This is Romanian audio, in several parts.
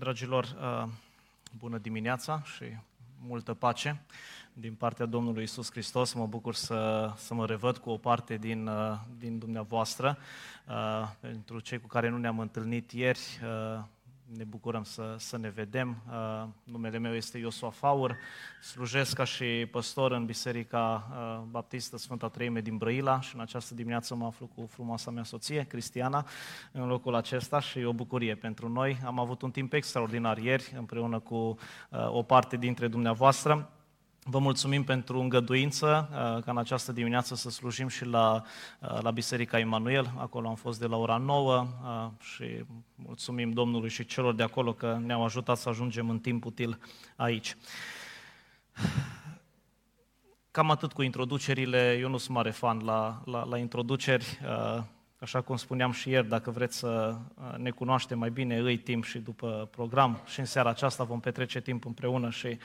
Dragilor, uh, bună dimineața și multă pace din partea Domnului Isus Hristos. Mă bucur să, să mă revăd cu o parte din, uh, din dumneavoastră. Uh, pentru cei cu care nu ne-am întâlnit ieri, ne bucurăm să, să ne vedem. Uh, numele meu este Iosua Faur, slujesc ca și păstor în Biserica uh, Baptistă Sfânta Treime din Brăila și în această dimineață mă aflu cu frumoasa mea soție, Cristiana, în locul acesta și o bucurie pentru noi. Am avut un timp extraordinar ieri împreună cu uh, o parte dintre dumneavoastră. Vă mulțumim pentru îngăduință uh, ca în această dimineață să slujim și la, uh, la Biserica Emanuel. Acolo am fost de la ora 9 uh, și mulțumim Domnului și celor de acolo că ne-au ajutat să ajungem în timp util aici. Cam atât cu introducerile. Eu nu sunt mare fan la, la, la introduceri. Așa cum spuneam și ieri, dacă vreți să uh, ne cunoaștem mai bine, îi timp și după program și în seara aceasta vom petrece timp împreună și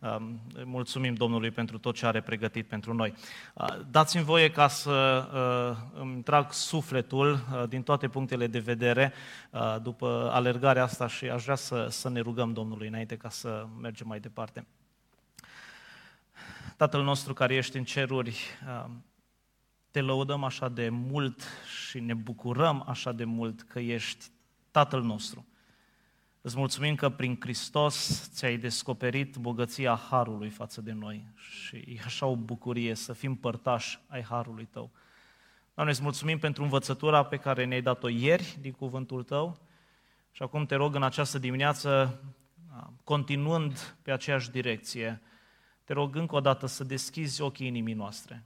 um, mulțumim Domnului pentru tot ce are pregătit pentru noi. Uh, dați-mi voie ca să uh, îmi trag sufletul uh, din toate punctele de vedere uh, după alergarea asta și aș vrea să, să ne rugăm Domnului înainte ca să mergem mai departe. Tatăl nostru care ești în ceruri, uh, te lăudăm așa de mult și ne bucurăm așa de mult că ești Tatăl nostru. Îți mulțumim că prin Hristos ți-ai descoperit bogăția Harului față de noi și e așa o bucurie să fim părtași ai Harului Tău. Doamne, îți mulțumim pentru învățătura pe care ne-ai dat-o ieri din cuvântul Tău și acum te rog în această dimineață, continuând pe aceeași direcție, te rog încă o dată să deschizi ochii inimii noastre,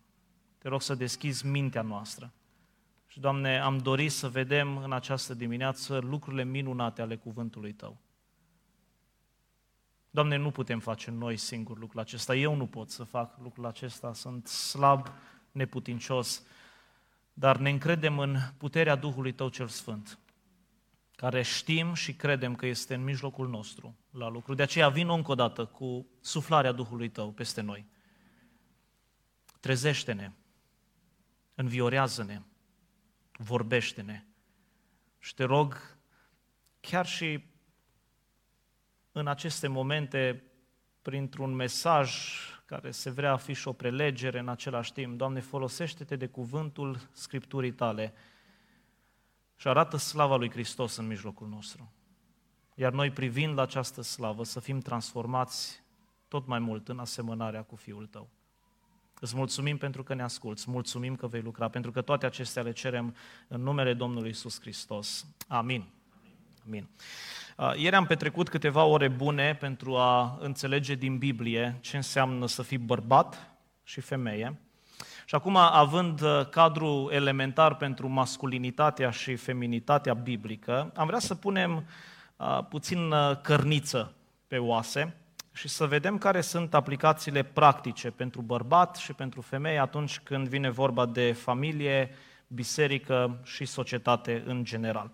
te rog să deschizi mintea noastră. Și, Doamne, am dorit să vedem în această dimineață lucrurile minunate ale cuvântului Tău. Doamne, nu putem face noi singuri lucrul acesta. Eu nu pot să fac lucrul acesta. Sunt slab, neputincios. Dar ne încredem în puterea Duhului Tău cel Sfânt, care știm și credem că este în mijlocul nostru la lucru. De aceea vin încă o dată cu suflarea Duhului Tău peste noi. Trezește-ne, înviorează-ne, vorbește-ne. Și te rog, chiar și în aceste momente, printr-un mesaj care se vrea a fi și o prelegere în același timp, Doamne, folosește-te de cuvântul Scripturii tale și arată slava lui Hristos în mijlocul nostru. Iar noi, privind la această slavă, să fim transformați tot mai mult în asemănarea cu Fiul Tău. Îți mulțumim pentru că ne asculți, mulțumim că vei lucra, pentru că toate acestea le cerem în numele Domnului Isus Hristos. Amin. Amin. Uh, ieri am petrecut câteva ore bune pentru a înțelege din Biblie ce înseamnă să fii bărbat și femeie. Și acum, având uh, cadru elementar pentru masculinitatea și feminitatea biblică, am vrea să punem uh, puțin cărniță pe oase și să vedem care sunt aplicațiile practice pentru bărbat și pentru femeie atunci când vine vorba de familie, biserică și societate în general.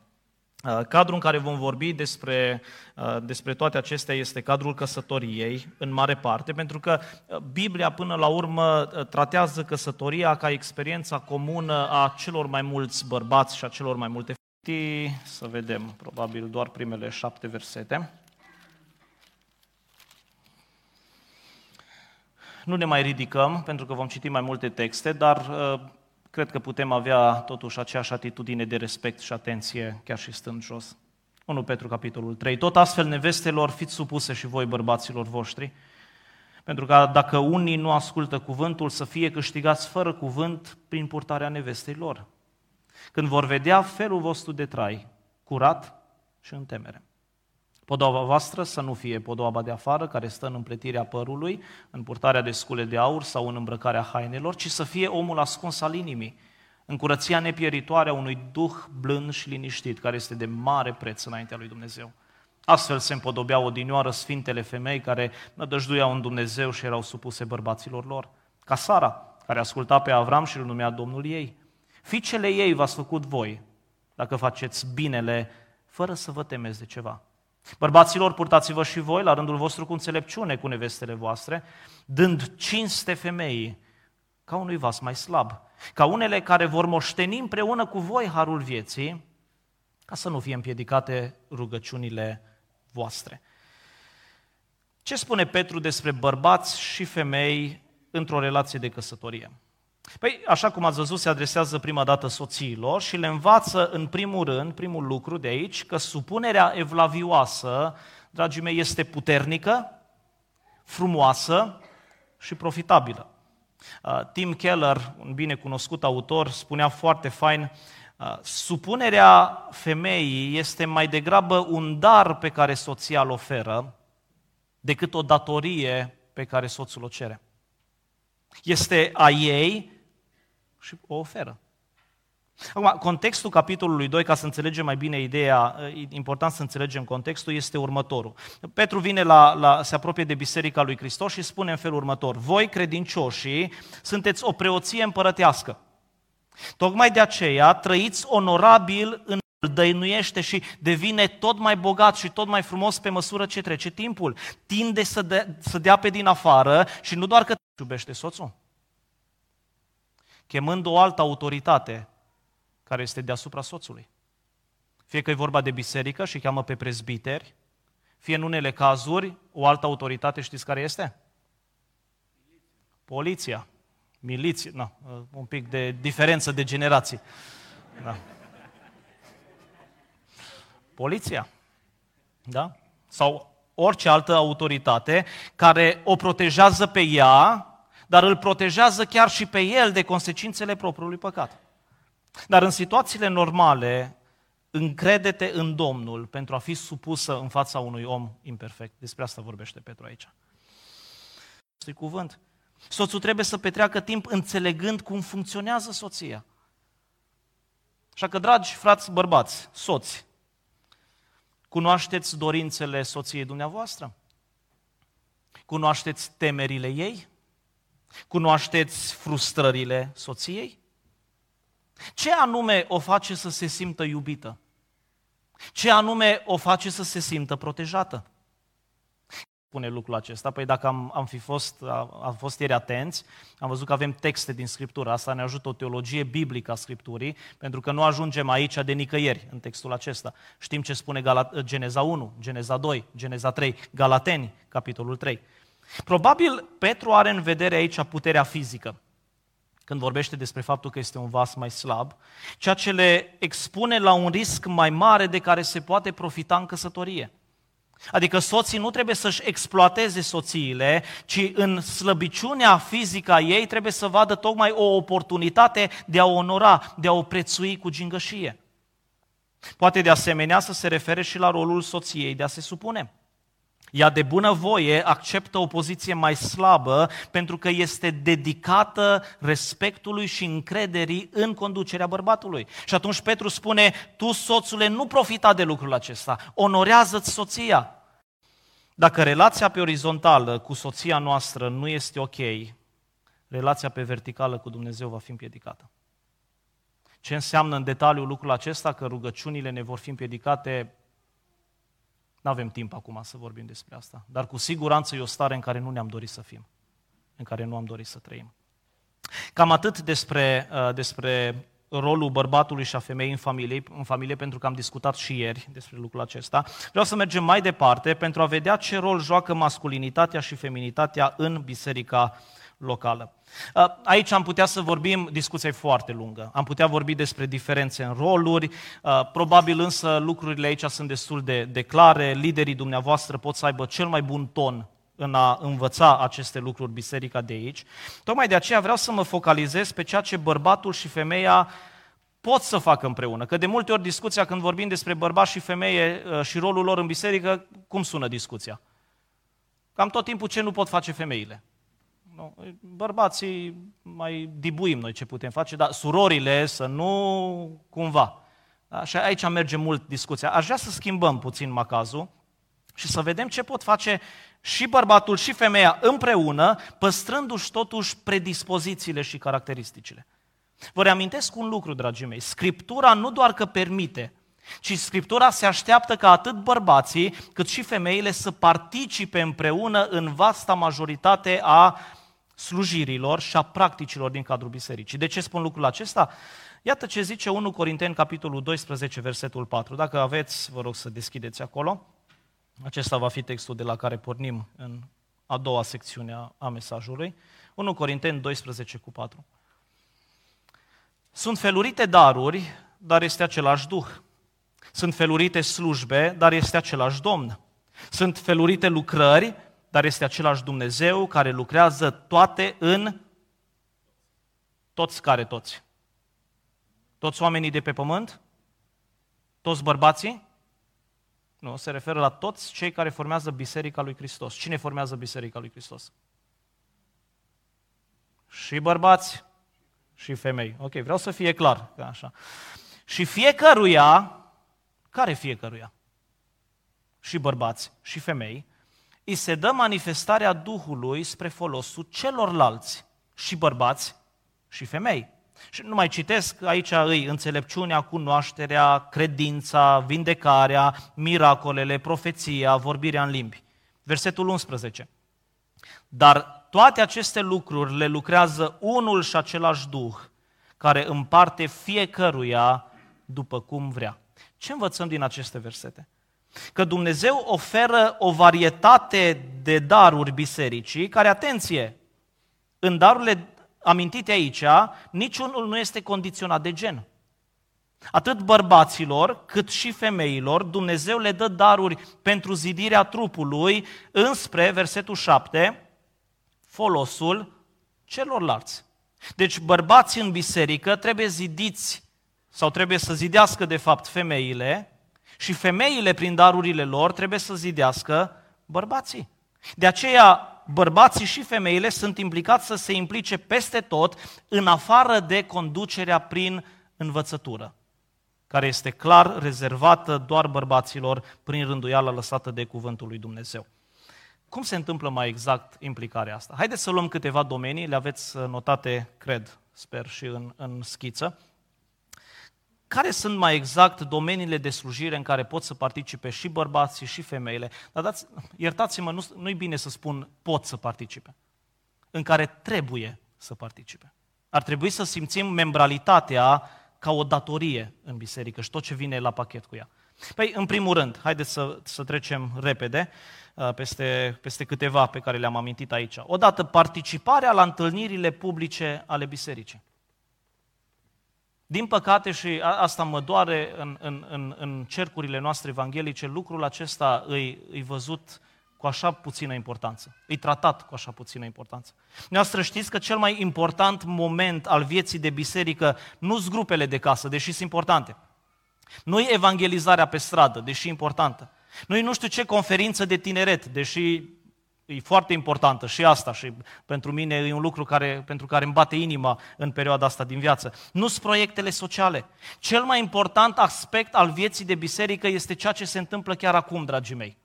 Uh, cadrul în care vom vorbi despre, uh, despre toate acestea este cadrul căsătoriei, în mare parte, pentru că uh, Biblia până la urmă tratează căsătoria ca experiența comună a celor mai mulți bărbați și a celor mai multe femei. Să vedem, probabil, doar primele șapte versete. Nu ne mai ridicăm, pentru că vom citi mai multe texte, dar uh, cred că putem avea totuși aceeași atitudine de respect și atenție, chiar și stând jos. 1 Petru, capitolul 3. Tot astfel, nevestelor, fiți supuse și voi, bărbaților voștri, pentru că dacă unii nu ascultă cuvântul, să fie câștigați fără cuvânt prin purtarea nevestei lor. Când vor vedea felul vostru de trai, curat și în temere. Podoaba voastră să nu fie podoaba de afară, care stă în împletirea părului, în purtarea de scule de aur sau în îmbrăcarea hainelor, ci să fie omul ascuns al inimii, în curăția nepieritoare a unui duh blând și liniștit, care este de mare preț înaintea lui Dumnezeu. Astfel se împodobeau odinioară sfintele femei care nădăjduiau în Dumnezeu și erau supuse bărbaților lor. Ca Sara, care asculta pe Avram și îl numea Domnul ei. Fiicele ei v-ați făcut voi, dacă faceți binele, fără să vă temeți de ceva. Bărbaților, purtați-vă și voi la rândul vostru cu înțelepciune cu nevestele voastre, dând cinste femeii ca unui vas mai slab, ca unele care vor moșteni împreună cu voi harul vieții, ca să nu fie împiedicate rugăciunile voastre. Ce spune Petru despre bărbați și femei într-o relație de căsătorie? Păi, așa cum ați văzut, se adresează prima dată soțiilor și le învață în primul rând, primul lucru de aici, că supunerea evlavioasă, dragii mei, este puternică, frumoasă și profitabilă. Uh, Tim Keller, un bine cunoscut autor, spunea foarte fain, uh, supunerea femeii este mai degrabă un dar pe care soția îl oferă decât o datorie pe care soțul o cere. Este a ei și o oferă. Acum, contextul capitolului 2, ca să înțelegem mai bine ideea, e important să înțelegem contextul, este următorul. Petru vine la, la, se apropie de Biserica lui Hristos și spune în felul următor, voi credincioșii sunteți o preoție împărătească. Tocmai de aceea trăiți onorabil în îl dăinuiește și devine tot mai bogat și tot mai frumos pe măsură ce trece timpul. Tinde să, de, să dea pe din afară și nu doar că iubește soțul, chemând o altă autoritate care este deasupra soțului. Fie că e vorba de biserică și cheamă pe prezbiteri, fie în unele cazuri o altă autoritate, știți care este? Poliția. Miliție. No, un pic de diferență de generații. Da. Poliția. Da? Sau orice altă autoritate care o protejează pe ea, dar îl protejează chiar și pe el de consecințele propriului păcat. Dar în situațiile normale, încredete în Domnul pentru a fi supusă în fața unui om imperfect. Despre asta vorbește Petru aici. Este cuvânt. Soțul trebuie să petreacă timp înțelegând cum funcționează soția. Așa că, dragi frați bărbați, soți, cunoașteți dorințele soției dumneavoastră? Cunoașteți temerile ei? Cunoașteți frustrările soției? Ce anume o face să se simtă iubită? Ce anume o face să se simtă protejată? Pune lucrul acesta? Păi dacă am, am fi fost, am fost ieri atenți, am văzut că avem texte din Scriptură. Asta ne ajută o teologie biblică a Scripturii, pentru că nu ajungem aici de nicăieri în textul acesta. Știm ce spune Galat- Geneza 1, Geneza 2, Geneza 3, Galateni, capitolul 3. Probabil Petru are în vedere aici puterea fizică când vorbește despre faptul că este un vas mai slab, ceea ce le expune la un risc mai mare de care se poate profita în căsătorie. Adică soții nu trebuie să-și exploateze soțiile, ci în slăbiciunea fizică a ei trebuie să vadă tocmai o oportunitate de a o onora, de a o prețui cu gingășie. Poate de asemenea să se refere și la rolul soției de a se supune. Ea de bună voie acceptă o poziție mai slabă pentru că este dedicată respectului și încrederii în conducerea bărbatului. Și atunci Petru spune, tu soțule nu profita de lucrul acesta, onorează-ți soția. Dacă relația pe orizontală cu soția noastră nu este ok, relația pe verticală cu Dumnezeu va fi împiedicată. Ce înseamnă în detaliu lucrul acesta? Că rugăciunile ne vor fi împiedicate nu avem timp acum să vorbim despre asta, dar cu siguranță e o stare în care nu ne-am dorit să fim, în care nu am dorit să trăim. Cam atât despre, uh, despre rolul bărbatului și a femeii în familie, în familie, pentru că am discutat și ieri despre lucrul acesta. Vreau să mergem mai departe pentru a vedea ce rol joacă masculinitatea și feminitatea în biserica locală. Uh, aici am putea să vorbim, discuția e foarte lungă, am putea vorbi despre diferențe în roluri, uh, probabil însă lucrurile aici sunt destul de, de clare, liderii dumneavoastră pot să aibă cel mai bun ton în a învăța aceste lucruri biserica de aici. Tocmai de aceea vreau să mă focalizez pe ceea ce bărbatul și femeia pot să facă împreună. Că de multe ori discuția când vorbim despre bărbat și femeie uh, și rolul lor în biserică, cum sună discuția? Cam tot timpul ce nu pot face femeile. Nu? Bărbații mai dibuim noi ce putem face, dar surorile să nu cumva. Da? Și aici merge mult discuția. Aș vrea să schimbăm puțin macazul și să vedem ce pot face și bărbatul și femeia împreună, păstrându-și totuși predispozițiile și caracteristicile. Vă reamintesc un lucru, dragii mei. Scriptura nu doar că permite, ci Scriptura se așteaptă ca atât bărbații cât și femeile să participe împreună în vasta majoritate a slujirilor și a practicilor din cadrul bisericii. De ce spun lucrul acesta? Iată ce zice 1 Corinteni, capitolul 12, versetul 4. Dacă aveți, vă rog să deschideți acolo. Acesta va fi textul de la care pornim în a doua secțiune a mesajului. 1 Corinteni 12 cu 4. Sunt felurite daruri, dar este același Duh. Sunt felurite slujbe, dar este același Domn. Sunt felurite lucrări, dar este același Dumnezeu care lucrează toate în toți care toți. Toți oamenii de pe pământ? Toți bărbații? Nu, se referă la toți cei care formează Biserica lui Hristos. Cine formează Biserica lui Hristos? Și bărbați și femei. Ok, vreau să fie clar. Așa. Și fiecăruia, care fiecăruia? Și bărbați și femei, îi se dă manifestarea Duhului spre folosul celorlalți, și bărbați și femei. Și nu mai citesc, aici îi înțelepciunea, cunoașterea, credința, vindecarea, miracolele, profeția, vorbirea în limbi. Versetul 11. Dar toate aceste lucruri le lucrează unul și același Duh, care împarte fiecăruia după cum vrea. Ce învățăm din aceste versete? Că Dumnezeu oferă o varietate de daruri bisericii, care, atenție, în darurile amintite aici, niciunul nu este condiționat de gen. Atât bărbaților cât și femeilor, Dumnezeu le dă daruri pentru zidirea trupului, înspre, versetul 7, folosul celorlalți. Deci bărbații în biserică trebuie zidiți sau trebuie să zidească de fapt femeile și femeile prin darurile lor trebuie să zidească bărbații. De aceea bărbații și femeile sunt implicați să se implice peste tot, în afară de conducerea prin învățătură, care este clar rezervată doar bărbaților prin rânduiala lăsată de cuvântul lui Dumnezeu. Cum se întâmplă mai exact implicarea asta? Haideți să luăm câteva domenii, le aveți notate, cred, sper, și în, în schiță. Care sunt mai exact domeniile de slujire în care pot să participe și bărbații și femeile? Dar dați, iertați-mă, nu, nu-i bine să spun pot să participe. În care trebuie să participe. Ar trebui să simțim membralitatea ca o datorie în biserică și tot ce vine la pachet cu ea. Păi, în primul rând, haideți să, să trecem repede uh, peste, peste câteva pe care le-am amintit aici. Odată, participarea la întâlnirile publice ale bisericii. Din păcate, și asta mă doare în, în, în, în cercurile noastre evanghelice, lucrul acesta îi, îi văzut cu așa puțină importanță. Îi tratat cu așa puțină importanță. Noastră știți că cel mai important moment al vieții de biserică nu sunt grupele de casă, deși sunt importante. Nu e evangelizarea pe stradă, deși importantă. Nu e nu știu ce conferință de tineret, deși e foarte importantă și asta și pentru mine e un lucru care, pentru care îmi bate inima în perioada asta din viață. Nu sunt proiectele sociale. Cel mai important aspect al vieții de biserică este ceea ce se întâmplă chiar acum, dragii mei.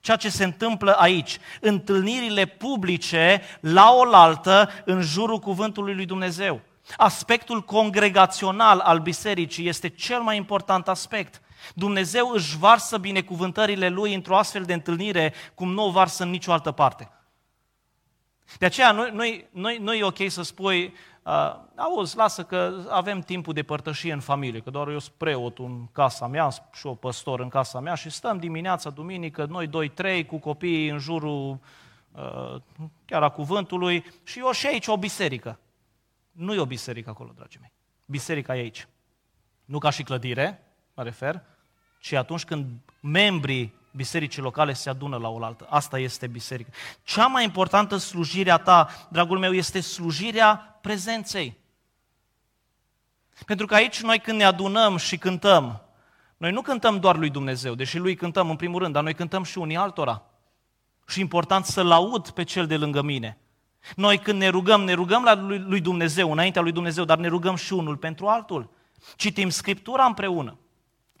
Ceea ce se întâmplă aici, întâlnirile publice la oaltă în jurul cuvântului lui Dumnezeu. Aspectul congregațional al bisericii este cel mai important aspect. Dumnezeu își varsă binecuvântările Lui într-o astfel de întâlnire cum nu o varsă în nicio altă parte. De aceea nu, nu, nu, nu e ok să spui, uh, auzi, lasă că avem timpul de părtășie în familie, că doar eu sunt preot în casa mea și eu păstor în casa mea și stăm dimineața, duminică, noi doi, trei, cu copiii în jurul uh, chiar a cuvântului și eu și aici o biserică. Nu e o biserică acolo, dragii mei. Biserica e aici. Nu ca și clădire, mă refer, ci atunci când membrii bisericii locale se adună la oaltă. Asta este biserică. Cea mai importantă slujire a ta, dragul meu, este slujirea prezenței. Pentru că aici noi când ne adunăm și cântăm, noi nu cântăm doar lui Dumnezeu, deși lui cântăm în primul rând, dar noi cântăm și unii altora. Și important să laud pe cel de lângă mine. Noi când ne rugăm, ne rugăm la lui Dumnezeu, înaintea lui Dumnezeu, dar ne rugăm și unul pentru altul. Citim Scriptura împreună.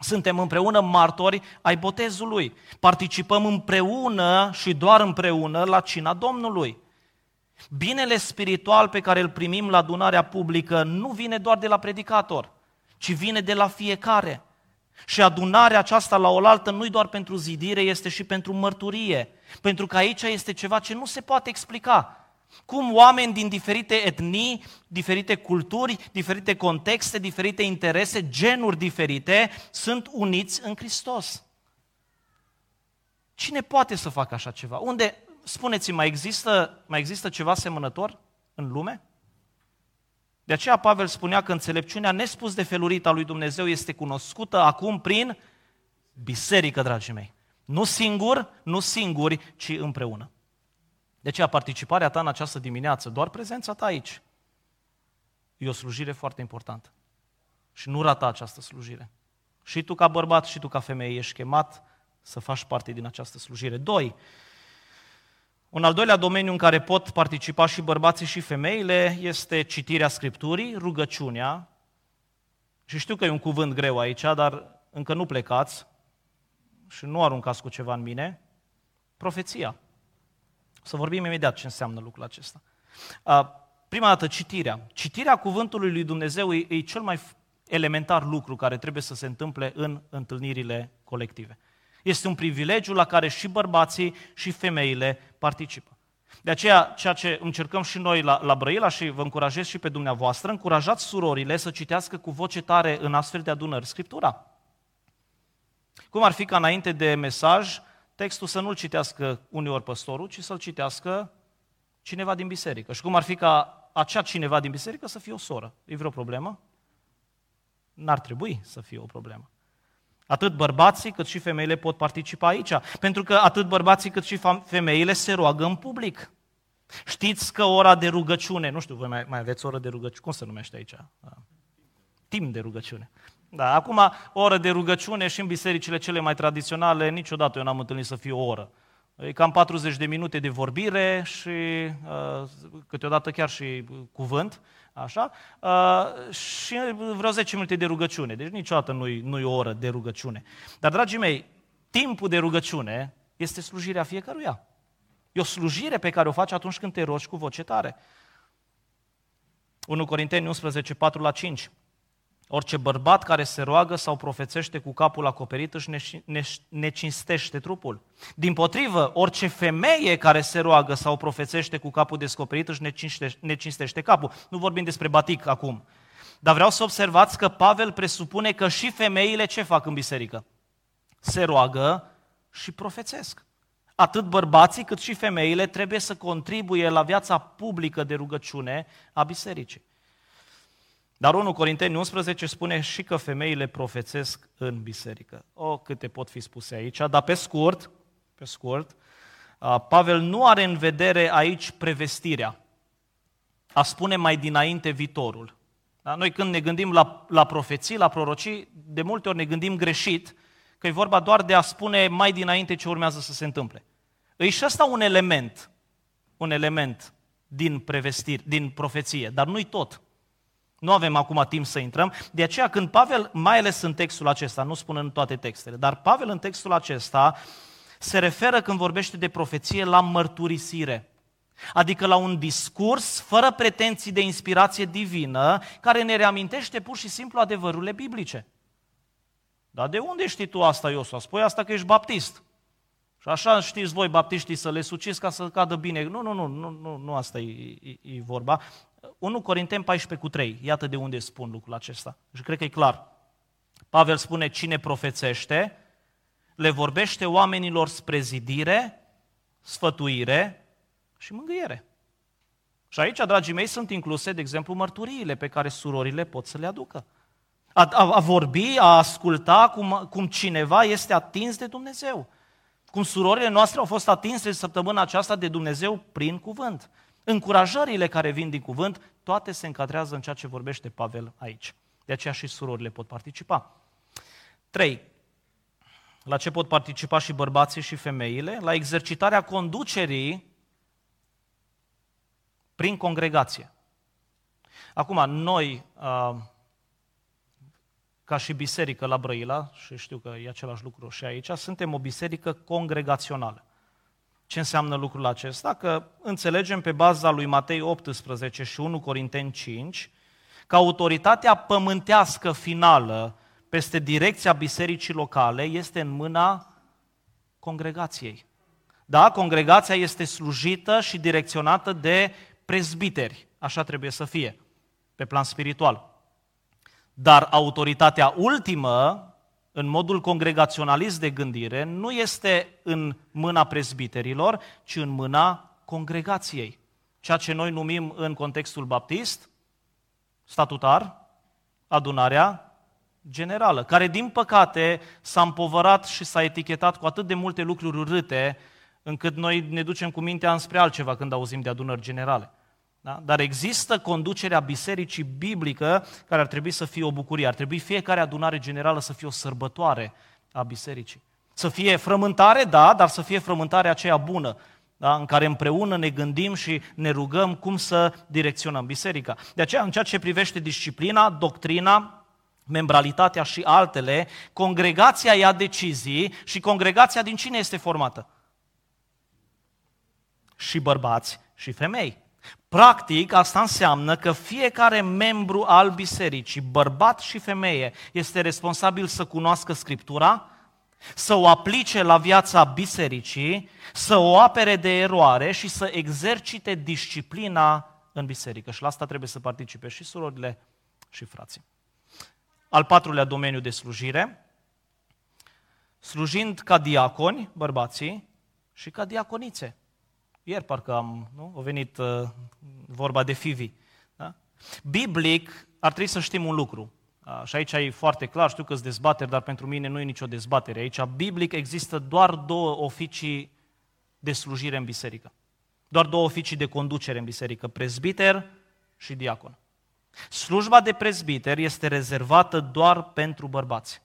Suntem împreună martori ai botezului. Participăm împreună și doar împreună la cina Domnului. Binele spiritual pe care îl primim la adunarea publică nu vine doar de la predicator, ci vine de la fiecare. Și adunarea aceasta la oaltă nu-i doar pentru zidire, este și pentru mărturie. Pentru că aici este ceva ce nu se poate explica. Cum oameni din diferite etnii, diferite culturi, diferite contexte, diferite interese, genuri diferite, sunt uniți în Hristos. Cine poate să facă așa ceva? Unde, spuneți-mi, mai există, mai există ceva semănător în lume? De aceea Pavel spunea că înțelepciunea nespus de felurită a lui Dumnezeu este cunoscută acum prin biserică, dragii mei. Nu singur, nu singuri, ci împreună. De aceea participarea ta în această dimineață, doar prezența ta aici, e o slujire foarte importantă. Și nu rata această slujire. Și tu ca bărbat și tu ca femeie ești chemat să faci parte din această slujire. Doi, un al doilea domeniu în care pot participa și bărbații și femeile este citirea Scripturii, rugăciunea. Și știu că e un cuvânt greu aici, dar încă nu plecați și nu aruncați cu ceva în mine. Profeția. Să vorbim imediat ce înseamnă lucrul acesta. Prima dată, citirea. Citirea cuvântului lui Dumnezeu e, e cel mai elementar lucru care trebuie să se întâmple în întâlnirile colective. Este un privilegiu la care și bărbații și femeile participă. De aceea, ceea ce încercăm și noi la, la Brăila și vă încurajez și pe dumneavoastră, încurajați surorile să citească cu voce tare în astfel de adunări Scriptura. Cum ar fi ca înainte de mesaj, textul să nu-l citească uneori păstorul, ci să-l citească cineva din biserică. Și cum ar fi ca acea cineva din biserică să fie o soră. E vreo problemă? N-ar trebui să fie o problemă. Atât bărbații cât și femeile pot participa aici, pentru că atât bărbații cât și femeile se roagă în public. Știți că ora de rugăciune, nu știu, voi mai, mai aveți oră de rugăciune, cum se numește aici? Da. Timp de rugăciune. Da, acum, o oră de rugăciune și în bisericile cele mai tradiționale, niciodată eu n-am întâlnit să fie o oră. E cam 40 de minute de vorbire și uh, câteodată chiar și cuvânt, așa, uh, și vreo 10 minute de rugăciune. Deci niciodată nu-i, nu-i o oră de rugăciune. Dar, dragii mei, timpul de rugăciune este slujirea fiecăruia. E o slujire pe care o faci atunci când te rogi cu voce tare. 1 Corinteni 11, 4 la 5. Orice bărbat care se roagă sau profețește cu capul acoperit își necinstește trupul. Din potrivă, orice femeie care se roagă sau profețește cu capul descoperit își necinstește capul. Nu vorbim despre batic acum. Dar vreau să observați că Pavel presupune că și femeile ce fac în biserică? Se roagă și profețesc. Atât bărbații cât și femeile trebuie să contribuie la viața publică de rugăciune a bisericii. Dar 1 Corinteni 11 spune și că femeile profețesc în biserică. O, câte pot fi spuse aici, dar pe scurt, pe scurt, Pavel nu are în vedere aici prevestirea. A spune mai dinainte viitorul. Da? Noi când ne gândim la, la profeții, la prorocii, de multe ori ne gândim greșit că e vorba doar de a spune mai dinainte ce urmează să se întâmple. E și ăsta un element, un element din, prevestiri, din profeție, dar nu-i tot. Nu avem acum timp să intrăm. De aceea când Pavel, mai ales în textul acesta, nu spun în toate textele, dar Pavel în textul acesta se referă când vorbește de profeție la mărturisire. Adică la un discurs fără pretenții de inspirație divină, care ne reamintește pur și simplu adevărurile biblice. Dar de unde știi tu asta, Iosua? Spui asta că ești baptist. Și așa știți voi, baptiștii, să le suciți ca să cadă bine. Nu, nu, nu, nu, nu, nu asta e, e, e vorba. 1 Corinteni 14 cu 3. Iată de unde spun lucrul acesta. Și cred că e clar. Pavel spune, cine profețește, le vorbește oamenilor spre zidire, sfătuire și mângâiere. Și aici, dragii mei, sunt incluse, de exemplu, mărturiile pe care surorile pot să le aducă. A, a, a vorbi, a asculta cum, cum cineva este atins de Dumnezeu. Cum surorile noastre au fost atinse săptămâna aceasta de Dumnezeu prin cuvânt. Încurajările care vin din cuvânt, toate se încadrează în ceea ce vorbește Pavel aici. De aceea și surorile pot participa. 3. La ce pot participa și bărbații și femeile? La exercitarea conducerii prin congregație. Acum, noi, ca și biserică la Brăila, și știu că e același lucru și aici, suntem o biserică congregațională. Ce înseamnă lucrul acesta? Că înțelegem pe baza lui Matei 18 și 1 Corinteni 5 că autoritatea pământească finală peste direcția bisericii locale este în mâna congregației. Da, congregația este slujită și direcționată de prezbiteri. Așa trebuie să fie, pe plan spiritual. Dar autoritatea ultimă în modul congregaționalist de gândire, nu este în mâna prezbiterilor, ci în mâna congregației. Ceea ce noi numim în contextul baptist, statutar, adunarea generală, care din păcate s-a împovărat și s-a etichetat cu atât de multe lucruri urâte, încât noi ne ducem cu mintea înspre altceva când auzim de adunări generale. Da? Dar există conducerea bisericii biblică care ar trebui să fie o bucurie. Ar trebui fiecare adunare generală să fie o sărbătoare a bisericii. Să fie frământare, da, dar să fie frământare aceea bună, da? în care împreună ne gândim și ne rugăm cum să direcționăm biserica. De aceea, în ceea ce privește disciplina, doctrina, membralitatea și altele, congregația ia decizii și congregația din cine este formată? Și bărbați și femei. Practic, asta înseamnă că fiecare membru al bisericii, bărbat și femeie, este responsabil să cunoască Scriptura, să o aplice la viața bisericii, să o apere de eroare și să exercite disciplina în biserică. Și la asta trebuie să participe și surorile și frații. Al patrulea domeniu de slujire, slujind ca diaconi, bărbații, și ca diaconițe. Ieri parcă am, nu? A venit uh, vorba de Fivi. Da? Biblic ar trebui să știm un lucru. Uh, și aici e foarte clar, știu că sunt dezbateri, dar pentru mine nu e nicio dezbatere. Aici, biblic, există doar două oficii de slujire în biserică. Doar două oficii de conducere în biserică, prezbiter și diacon. Slujba de prezbiter este rezervată doar pentru bărbați.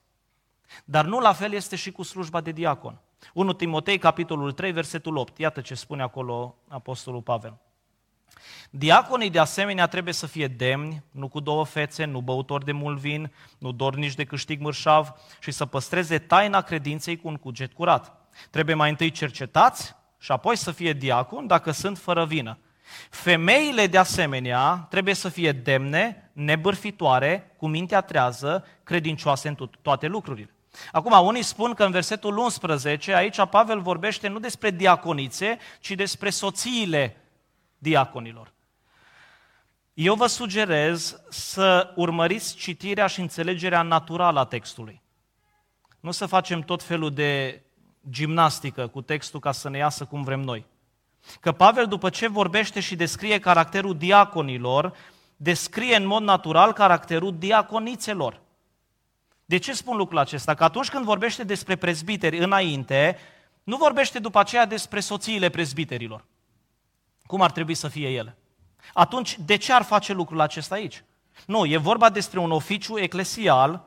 Dar nu la fel este și cu slujba de diacon. 1 Timotei, capitolul 3, versetul 8. Iată ce spune acolo Apostolul Pavel. Diaconii de asemenea trebuie să fie demni, nu cu două fețe, nu băutori de mult vin, nu dornici de câștig mărșav și să păstreze taina credinței cu un cuget curat. Trebuie mai întâi cercetați și apoi să fie diacon dacă sunt fără vină. Femeile de asemenea trebuie să fie demne, nebârfitoare, cu mintea trează, credincioase în toate lucrurile. Acum, unii spun că în versetul 11, aici Pavel vorbește nu despre diaconițe, ci despre soțiile diaconilor. Eu vă sugerez să urmăriți citirea și înțelegerea naturală a textului. Nu să facem tot felul de gimnastică cu textul ca să ne iasă cum vrem noi. Că Pavel, după ce vorbește și descrie caracterul diaconilor, descrie în mod natural caracterul diaconițelor. De ce spun lucrul acesta? Că atunci când vorbește despre prezbiteri înainte, nu vorbește după aceea despre soțiile prezbiterilor. Cum ar trebui să fie ele? Atunci, de ce ar face lucrul acesta aici? Nu, e vorba despre un oficiu eclesial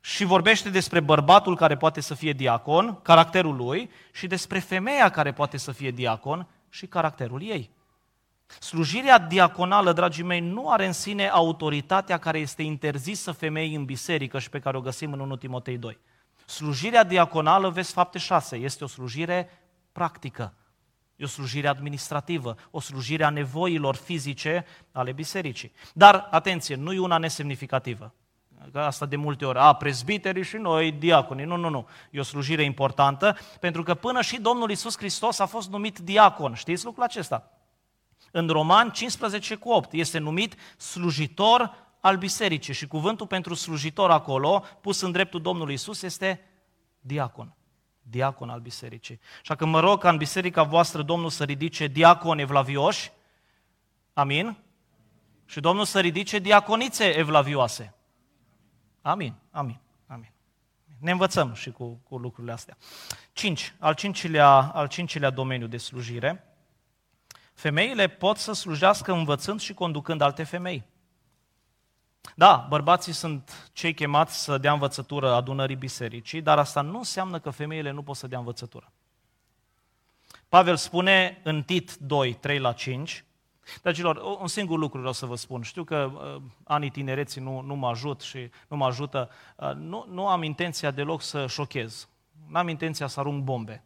și vorbește despre bărbatul care poate să fie diacon, caracterul lui, și despre femeia care poate să fie diacon și caracterul ei. Slujirea diaconală, dragii mei, nu are în sine autoritatea care este interzisă femeii în biserică și pe care o găsim în 1 Timotei 2. Slujirea diaconală, vezi fapte 6, este o slujire practică, e o slujire administrativă, o slujire a nevoilor fizice ale bisericii. Dar, atenție, nu e una nesemnificativă. Asta de multe ori, a, prezbiterii și noi, diaconii. Nu, nu, nu. E o slujire importantă, pentru că până și Domnul Isus Hristos a fost numit diacon. Știți lucrul acesta? În Roman 15 cu 8 este numit slujitor al bisericii și cuvântul pentru slujitor acolo, pus în dreptul Domnului Isus, este diacon. Diacon al bisericii. Și că mă rog ca în biserica voastră Domnul să ridice diaconi evlavioși, amin? Și Domnul să ridice diaconițe evlavioase. Amin, amin, amin. Ne învățăm și cu, cu lucrurile astea. 5. Al cincilea, al cincilea domeniu de slujire – Femeile pot să slujească învățând și conducând alte femei. Da, bărbații sunt cei chemați să dea învățătură adunării bisericii, dar asta nu înseamnă că femeile nu pot să dea învățătură. Pavel spune în Tit 2, 3 la 5, Dragilor, un singur lucru vreau să vă spun. Știu că uh, anii tinereții nu, nu mă ajut și nu mă ajută. Uh, nu, nu am intenția deloc să șochez. Nu am intenția să arunc bombe.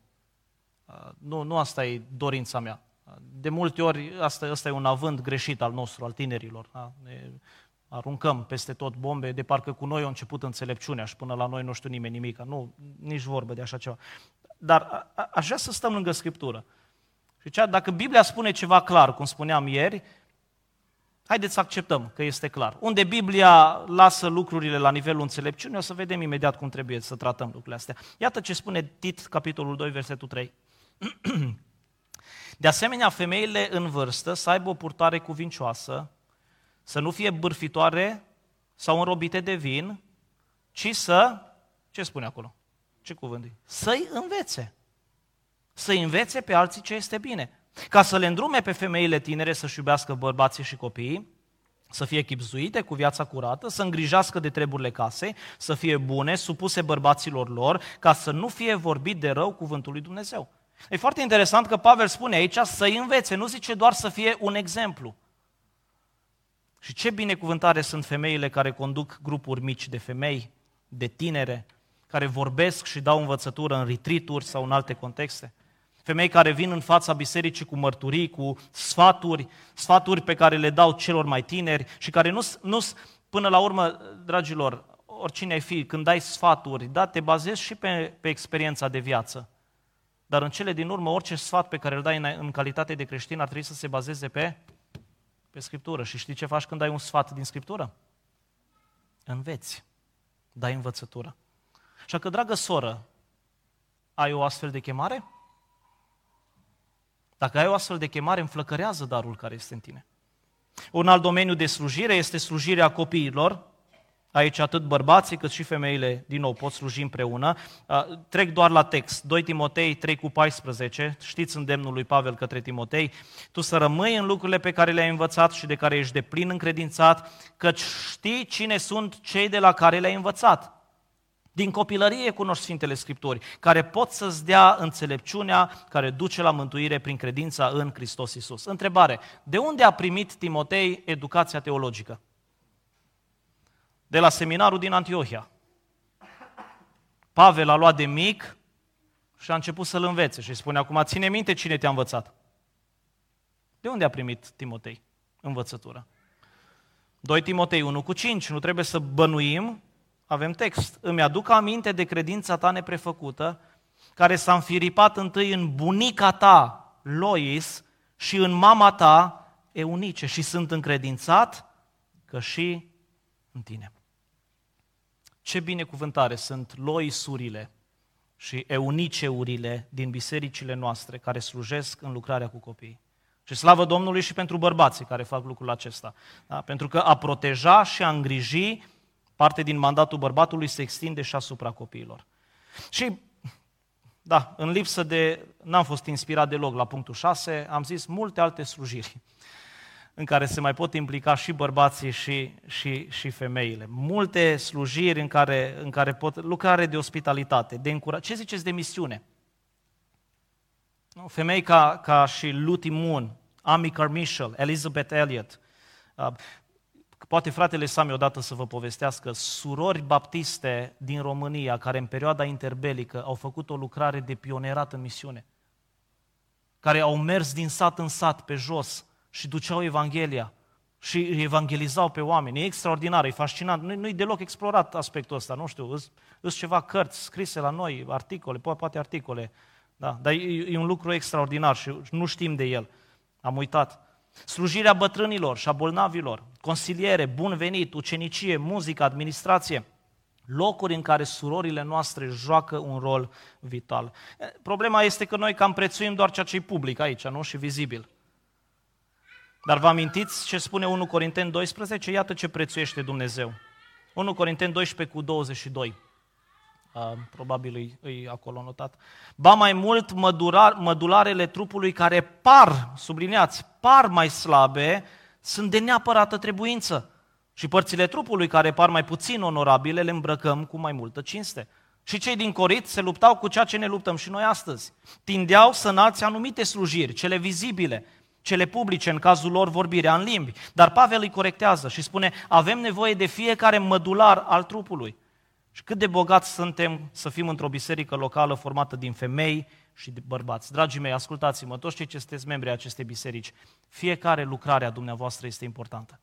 Uh, nu, nu asta e dorința mea. De multe ori, asta, asta e un avânt greșit al nostru, al tinerilor. Da? Ne aruncăm peste tot bombe, de parcă cu noi a început înțelepciunea și până la noi nu știu nimeni nimic. Nu, nici vorbă de așa ceva. Dar a, aș vrea să stăm lângă Scriptură. Și cea, dacă Biblia spune ceva clar, cum spuneam ieri, Haideți să acceptăm că este clar. Unde Biblia lasă lucrurile la nivelul înțelepciunii, o să vedem imediat cum trebuie să tratăm lucrurile astea. Iată ce spune Tit, capitolul 2, versetul 3. De asemenea, femeile în vârstă să aibă o purtare cuvincioasă, să nu fie bârfitoare sau înrobite de vin, ci să, ce spune acolo? Ce cuvânt e? Să-i învețe. Să-i învețe pe alții ce este bine. Ca să le îndrume pe femeile tinere să-și iubească bărbații și copiii, să fie chipzuite cu viața curată, să îngrijească de treburile casei, să fie bune, supuse bărbaților lor, ca să nu fie vorbit de rău cuvântul lui Dumnezeu. E foarte interesant că Pavel spune aici să-i învețe, nu zice doar să fie un exemplu. Și ce binecuvântare sunt femeile care conduc grupuri mici de femei, de tinere, care vorbesc și dau învățătură în retrituri sau în alte contexte. Femei care vin în fața bisericii cu mărturii, cu sfaturi, sfaturi pe care le dau celor mai tineri și care nu, nu până la urmă, dragilor, oricine ai fi, când dai sfaturi, da, te bazezi și pe, pe experiența de viață. Dar în cele din urmă, orice sfat pe care îl dai în, în calitate de creștin ar trebui să se bazeze pe, pe Scriptură. Și știi ce faci când dai un sfat din Scriptură? Înveți. Dai învățătură. Așa că, dragă soră, ai o astfel de chemare? Dacă ai o astfel de chemare, înflăcărează darul care este în tine. Un alt domeniu de slujire este slujirea copiilor. Aici atât bărbații cât și femeile, din nou, pot sluji împreună. Trec doar la text. 2 Timotei 3 cu 14, știți îndemnul lui Pavel către Timotei, tu să rămâi în lucrurile pe care le-ai învățat și de care ești de plin încredințat, căci știi cine sunt cei de la care le-ai învățat. Din copilărie cunoști Sfintele Scripturi, care pot să-ți dea înțelepciunea care duce la mântuire prin credința în Hristos Isus. Întrebare, de unde a primit Timotei educația teologică? De la seminarul din Antiohia. Pavel a luat de mic și a început să-l învețe și îi spune acum, ține minte cine te-a învățat. De unde a primit Timotei învățătura? 2 Timotei 1 cu 5, nu trebuie să bănuim avem text. Îmi aduc aminte de credința ta neprefăcută, care s-a înfiripat întâi în bunica ta, Lois, și în mama ta, Eunice, și sunt încredințat că și în tine. Ce binecuvântare sunt Loisurile și Euniceurile din bisericile noastre care slujesc în lucrarea cu copiii. Și slavă Domnului și pentru bărbații care fac lucrul acesta. Da? Pentru că a proteja și a îngriji Parte din mandatul bărbatului se extinde și asupra copiilor. Și, da, în lipsă de, n-am fost inspirat deloc la punctul 6, am zis multe alte slujiri în care se mai pot implica și bărbații și, și, și femeile. Multe slujiri în care, în care pot, lucrare de ospitalitate, de încurajare. Ce ziceți de misiune? Femei ca, ca și Luty Moon, Amy Carmichael, Elizabeth Elliot, uh, Poate fratele Sami odată să vă povestească surori baptiste din România care în perioada interbelică au făcut o lucrare de pionerat în misiune, care au mers din sat în sat pe jos și duceau Evanghelia și evangelizau pe oameni. E extraordinar, e fascinant. Nu, nu e deloc explorat aspectul ăsta, nu știu, sunt ceva cărți scrise la noi, articole, poate, poate articole, da, dar e, e un lucru extraordinar și nu știm de el. Am uitat. Slujirea bătrânilor și a bolnavilor, consiliere, bun venit, ucenicie, muzică, administrație, locuri în care surorile noastre joacă un rol vital. Problema este că noi cam prețuim doar ceea ce e public aici, nu? Și vizibil. Dar vă amintiți ce spune 1 Corinteni 12? Iată ce prețuiește Dumnezeu. 1 Corinteni 12 cu 22. Uh, probabil e, e acolo notat. Ba mai mult, mădurar, mădularele trupului care par, subliniați, par mai slabe, sunt de neapărată trebuință. Și părțile trupului care par mai puțin onorabile le îmbrăcăm cu mai multă cinste. Și cei din Corit se luptau cu ceea ce ne luptăm și noi astăzi. Tindeau să înalți anumite slujiri, cele vizibile, cele publice, în cazul lor vorbirea în limbi. Dar Pavel îi corectează și spune, avem nevoie de fiecare mădular al trupului. Și cât de bogați suntem să fim într-o biserică locală formată din femei și de bărbați. Dragii mei, ascultați-mă, toți cei ce sunteți membri ai acestei biserici, fiecare lucrare a dumneavoastră este importantă.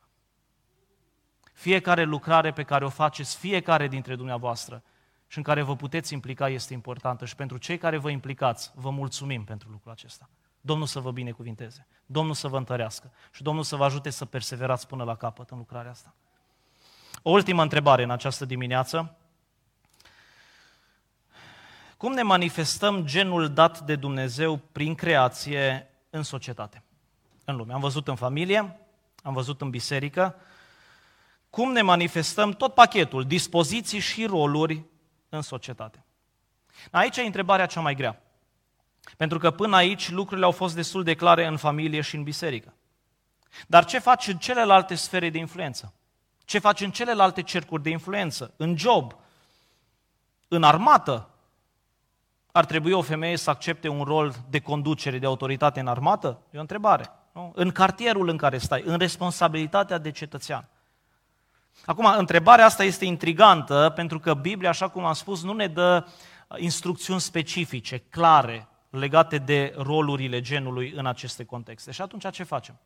Fiecare lucrare pe care o faceți, fiecare dintre dumneavoastră și în care vă puteți implica este importantă. Și pentru cei care vă implicați, vă mulțumim pentru lucrul acesta. Domnul să vă binecuvinteze, Domnul să vă întărească și Domnul să vă ajute să perseverați până la capăt în lucrarea asta. O ultimă întrebare în această dimineață. Cum ne manifestăm genul dat de Dumnezeu prin creație în societate, în lume? Am văzut în familie, am văzut în biserică, cum ne manifestăm tot pachetul, dispoziții și roluri în societate. Aici e întrebarea cea mai grea. Pentru că până aici lucrurile au fost destul de clare în familie și în biserică. Dar ce faci în celelalte sfere de influență? Ce faci în celelalte cercuri de influență? În job? În armată? Ar trebui o femeie să accepte un rol de conducere, de autoritate în armată? E o întrebare. Nu? În cartierul în care stai, în responsabilitatea de cetățean. Acum, întrebarea asta este intrigantă pentru că Biblia, așa cum am spus, nu ne dă instrucțiuni specifice, clare, legate de rolurile genului în aceste contexte. Și atunci ce facem?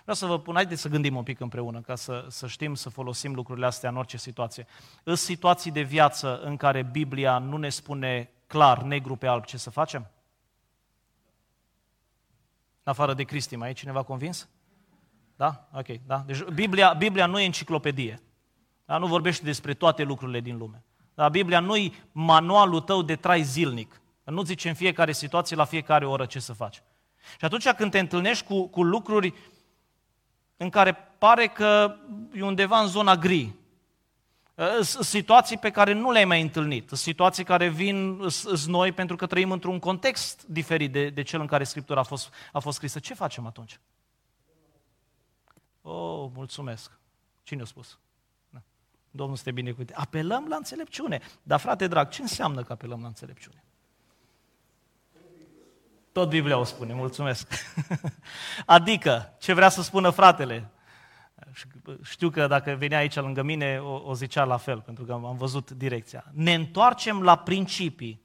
Vreau să vă pun, haideți să gândim un pic împreună, ca să, să știm să folosim lucrurile astea în orice situație. În situații de viață în care Biblia nu ne spune clar, negru pe alb, ce să facem? În afară de Cristi, mai e cineva convins? Da? Ok, da. Deci Biblia, Biblia nu e enciclopedie. Da? Nu vorbește despre toate lucrurile din lume. Dar Biblia nu-i manualul tău de trai zilnic. Nu zice în fiecare situație, la fiecare oră ce să faci. Și atunci când te întâlnești cu, cu lucruri în care pare că e undeva în zona gri, ă, situații pe care nu le-ai mai întâlnit, situații care vin s noi pentru că trăim într-un context diferit de, de cel în care Scriptura a fost, a fost scrisă. Ce facem atunci? Oh, mulțumesc. Cine a spus? Domnul să te binecuvinte. Apelăm la înțelepciune. Dar, frate drag, ce înseamnă că apelăm la înțelepciune? Tot Biblia o spune, mulțumesc. adică, ce vrea să spună fratele? Știu că dacă venea aici lângă mine, o, o zicea la fel, pentru că am văzut direcția. Ne întoarcem la principii,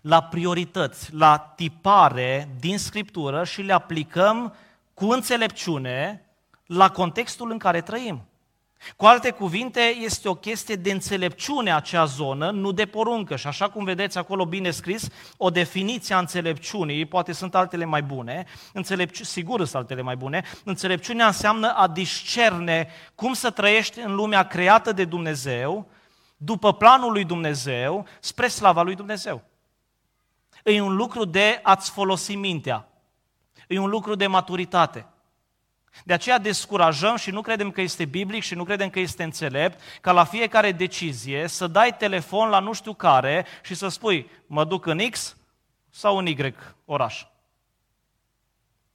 la priorități, la tipare din Scriptură și le aplicăm cu înțelepciune la contextul în care trăim. Cu alte cuvinte, este o chestie de înțelepciune acea zonă, nu de poruncă. Și așa cum vedeți acolo bine scris, o definiție a înțelepciunii, poate sunt altele mai bune, înțelepci... sigur sunt altele mai bune, înțelepciunea înseamnă a discerne cum să trăiești în lumea creată de Dumnezeu, după planul lui Dumnezeu, spre slava lui Dumnezeu. E un lucru de a-ți folosi mintea. E un lucru de maturitate. De aceea descurajăm și nu credem că este biblic și nu credem că este înțelept ca la fiecare decizie să dai telefon la nu știu care și să spui mă duc în X sau în Y oraș.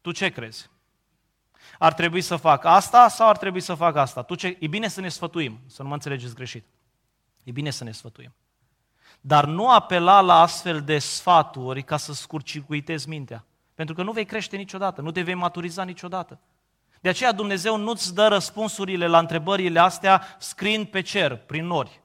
Tu ce crezi? Ar trebui să fac asta sau ar trebui să fac asta? Tu ce... E bine să ne sfătuim, să nu mă înțelegeți greșit. E bine să ne sfătuim. Dar nu apela la astfel de sfaturi ca să scurcircuitezi mintea. Pentru că nu vei crește niciodată, nu te vei maturiza niciodată. De aceea Dumnezeu nu-ți dă răspunsurile la întrebările astea scriind pe cer, prin nori.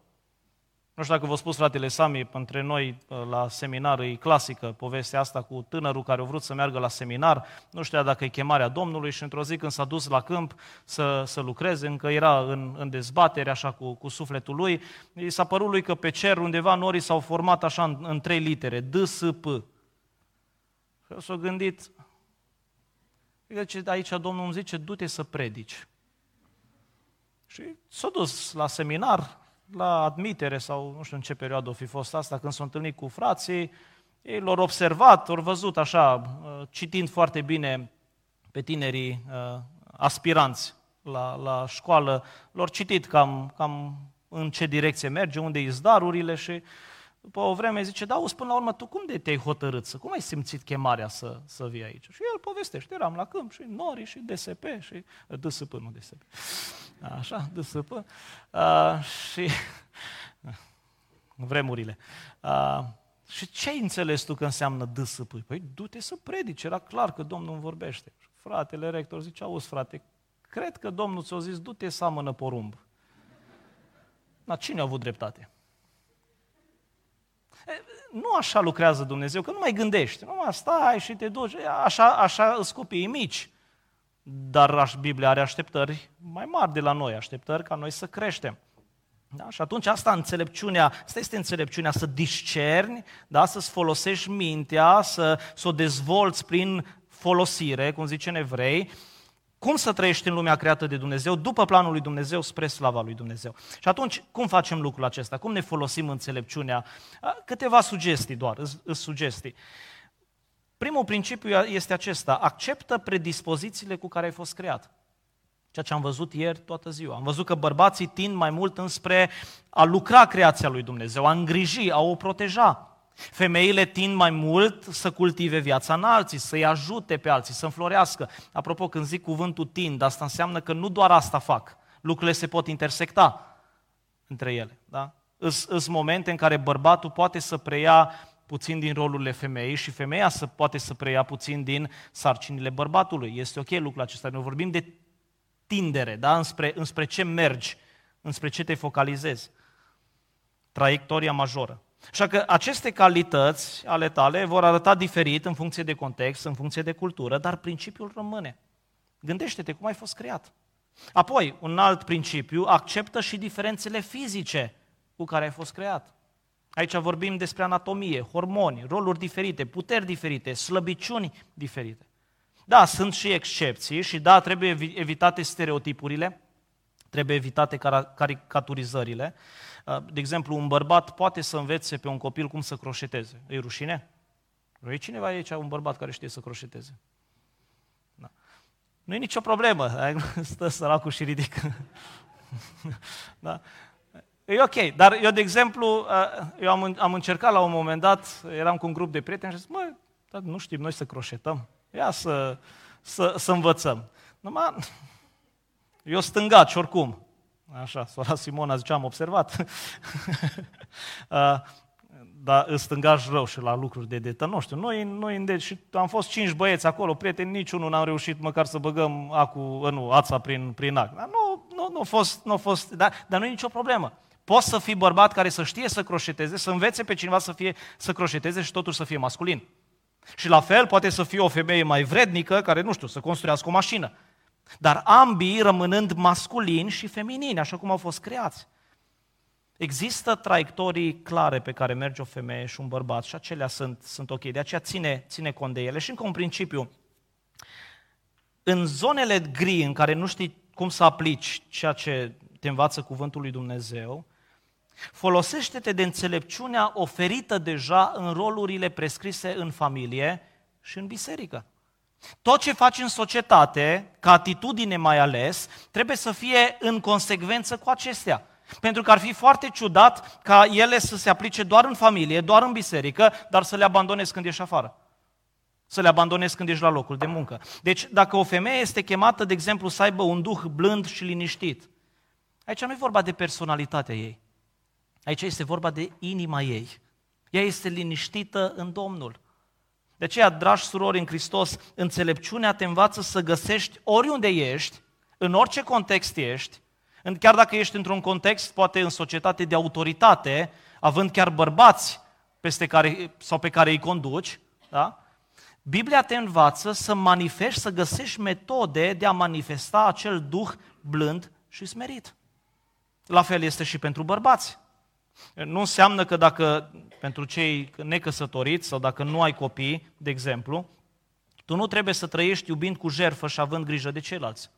Nu știu dacă v-a spus fratele Sami, între noi la seminar e clasică povestea asta cu tânărul care a vrut să meargă la seminar, nu știa dacă e chemarea Domnului și într-o zi când s-a dus la câmp să, să lucreze, încă era în, în dezbatere așa cu, cu sufletul lui, i s-a părut lui că pe cer undeva norii s-au format așa în, în trei litere, D, S, P. Și s-a gândit, deci aici Domnul îmi zice, du-te să predici. Și s-a dus la seminar, la admitere sau nu știu în ce perioadă o fi fost asta, când s-a întâlnit cu frații, ei l-au observat, au văzut așa, uh, citind foarte bine pe tinerii uh, aspiranți la, la școală, l-au citit cam, cam în ce direcție merge, unde e darurile și după o vreme zice, da, auzi, până la urmă, tu cum de te-ai hotărât să, cum ai simțit chemarea să, să vii aici? Și el povestește, eram la câmp și Nori și DSP și DSP, nu DSP. Așa, DSP. Uh, și vremurile. Uh, și ce ai înțeles tu că înseamnă DSP? Păi du-te să predici, era clar că Domnul vorbește. Fratele rector zice, auzi frate, cred că Domnul ți-a zis, du-te să amână porumb. Dar cine a avut dreptate? Nu așa lucrează Dumnezeu, că nu mai gândești. Nu mai stai și te duci. Așa, așa sunt copiii mici. Dar Biblia are așteptări mai mari de la noi, așteptări ca noi să creștem. Da? Și atunci asta înțelepciunea, asta este înțelepciunea, să discerni, da? să-ți folosești mintea, să, să o dezvolți prin folosire, cum zice în evrei, cum să trăiești în lumea creată de Dumnezeu, după planul lui Dumnezeu, spre slava lui Dumnezeu. Și atunci, cum facem lucrul acesta? Cum ne folosim înțelepciunea? Câteva sugestii doar, sugestii. Primul principiu este acesta, acceptă predispozițiile cu care ai fost creat. Ceea ce am văzut ieri toată ziua. Am văzut că bărbații tind mai mult înspre a lucra creația lui Dumnezeu, a îngriji, a o proteja. Femeile tind mai mult să cultive viața în alții, să-i ajute pe alții, să înflorească. Apropo, când zic cuvântul tind, asta înseamnă că nu doar asta fac. Lucrurile se pot intersecta între ele. Da? Sunt momente în care bărbatul poate să preia puțin din rolurile femeii și femeia să poate să preia puțin din sarcinile bărbatului. Este ok lucrul acesta. Noi vorbim de tindere, da? înspre, înspre ce mergi, înspre ce te focalizezi. Traiectoria majoră. Așa că aceste calități ale tale vor arăta diferit în funcție de context, în funcție de cultură, dar principiul rămâne. Gândește-te cum ai fost creat. Apoi, un alt principiu, acceptă și diferențele fizice cu care ai fost creat. Aici vorbim despre anatomie, hormoni, roluri diferite, puteri diferite, slăbiciuni diferite. Da, sunt și excepții și da, trebuie evitate stereotipurile, trebuie evitate caricaturizările. Uh, de exemplu, un bărbat poate să învețe pe un copil cum să croșeteze. E rușine? E cineva aici un bărbat care știe să croșeteze? Da. Nu e nicio problemă. Stă săracul și ridică. da. E ok, dar eu, de exemplu, uh, eu am, am încercat la un moment dat, eram cu un grup de prieteni și zis, măi, nu știm noi să croșetăm. Ia să, să, să învățăm. Numai, eu stângaci oricum. Așa, sora Simona zicea, am observat. Uh, dar îți stângași rău și la lucruri de detă. Nu știu, noi, noi deci, am fost cinci băieți acolo, prieteni, niciunul n-am reușit măcar să băgăm acu, nu, ața prin, prin ac. Dar nu, nu, nu a fost, nu a fost dar, dar nu e nicio problemă. Poți să fii bărbat care să știe să croșeteze, să învețe pe cineva să, fie, să croșeteze și totuși să fie masculin. Și la fel poate să fie o femeie mai vrednică care, nu știu, să construiască o mașină. Dar ambii rămânând masculini și feminini, așa cum au fost creați. Există traiectorii clare pe care merge o femeie și un bărbat și acelea sunt, sunt ok. De aceea ține, ține cont de ele. Și încă un principiu. În zonele gri în care nu știi cum să aplici ceea ce te învață cuvântul lui Dumnezeu, Folosește-te de înțelepciunea oferită deja în rolurile prescrise în familie și în biserică. Tot ce faci în societate, ca atitudine mai ales, trebuie să fie în consecvență cu acestea. Pentru că ar fi foarte ciudat ca ele să se aplice doar în familie, doar în biserică, dar să le abandonezi când ești afară. Să le abandonezi când ești la locul de muncă. Deci, dacă o femeie este chemată, de exemplu, să aibă un duh blând și liniștit, aici nu e vorba de personalitatea ei. Aici este vorba de inima ei. Ea este liniștită în Domnul. De aceea, dragi surori în Hristos, înțelepciunea te învață să găsești oriunde ești, în orice context ești, chiar dacă ești într-un context, poate în societate de autoritate, având chiar bărbați peste care, sau pe care îi conduci, da? Biblia te învață să manifesti, să găsești metode de a manifesta acel duh blând și smerit. La fel este și pentru bărbați. Nu înseamnă că dacă, pentru cei necăsătoriți sau dacă nu ai copii, de exemplu, tu nu trebuie să trăiești iubind cu jerfă și având grijă de ceilalți.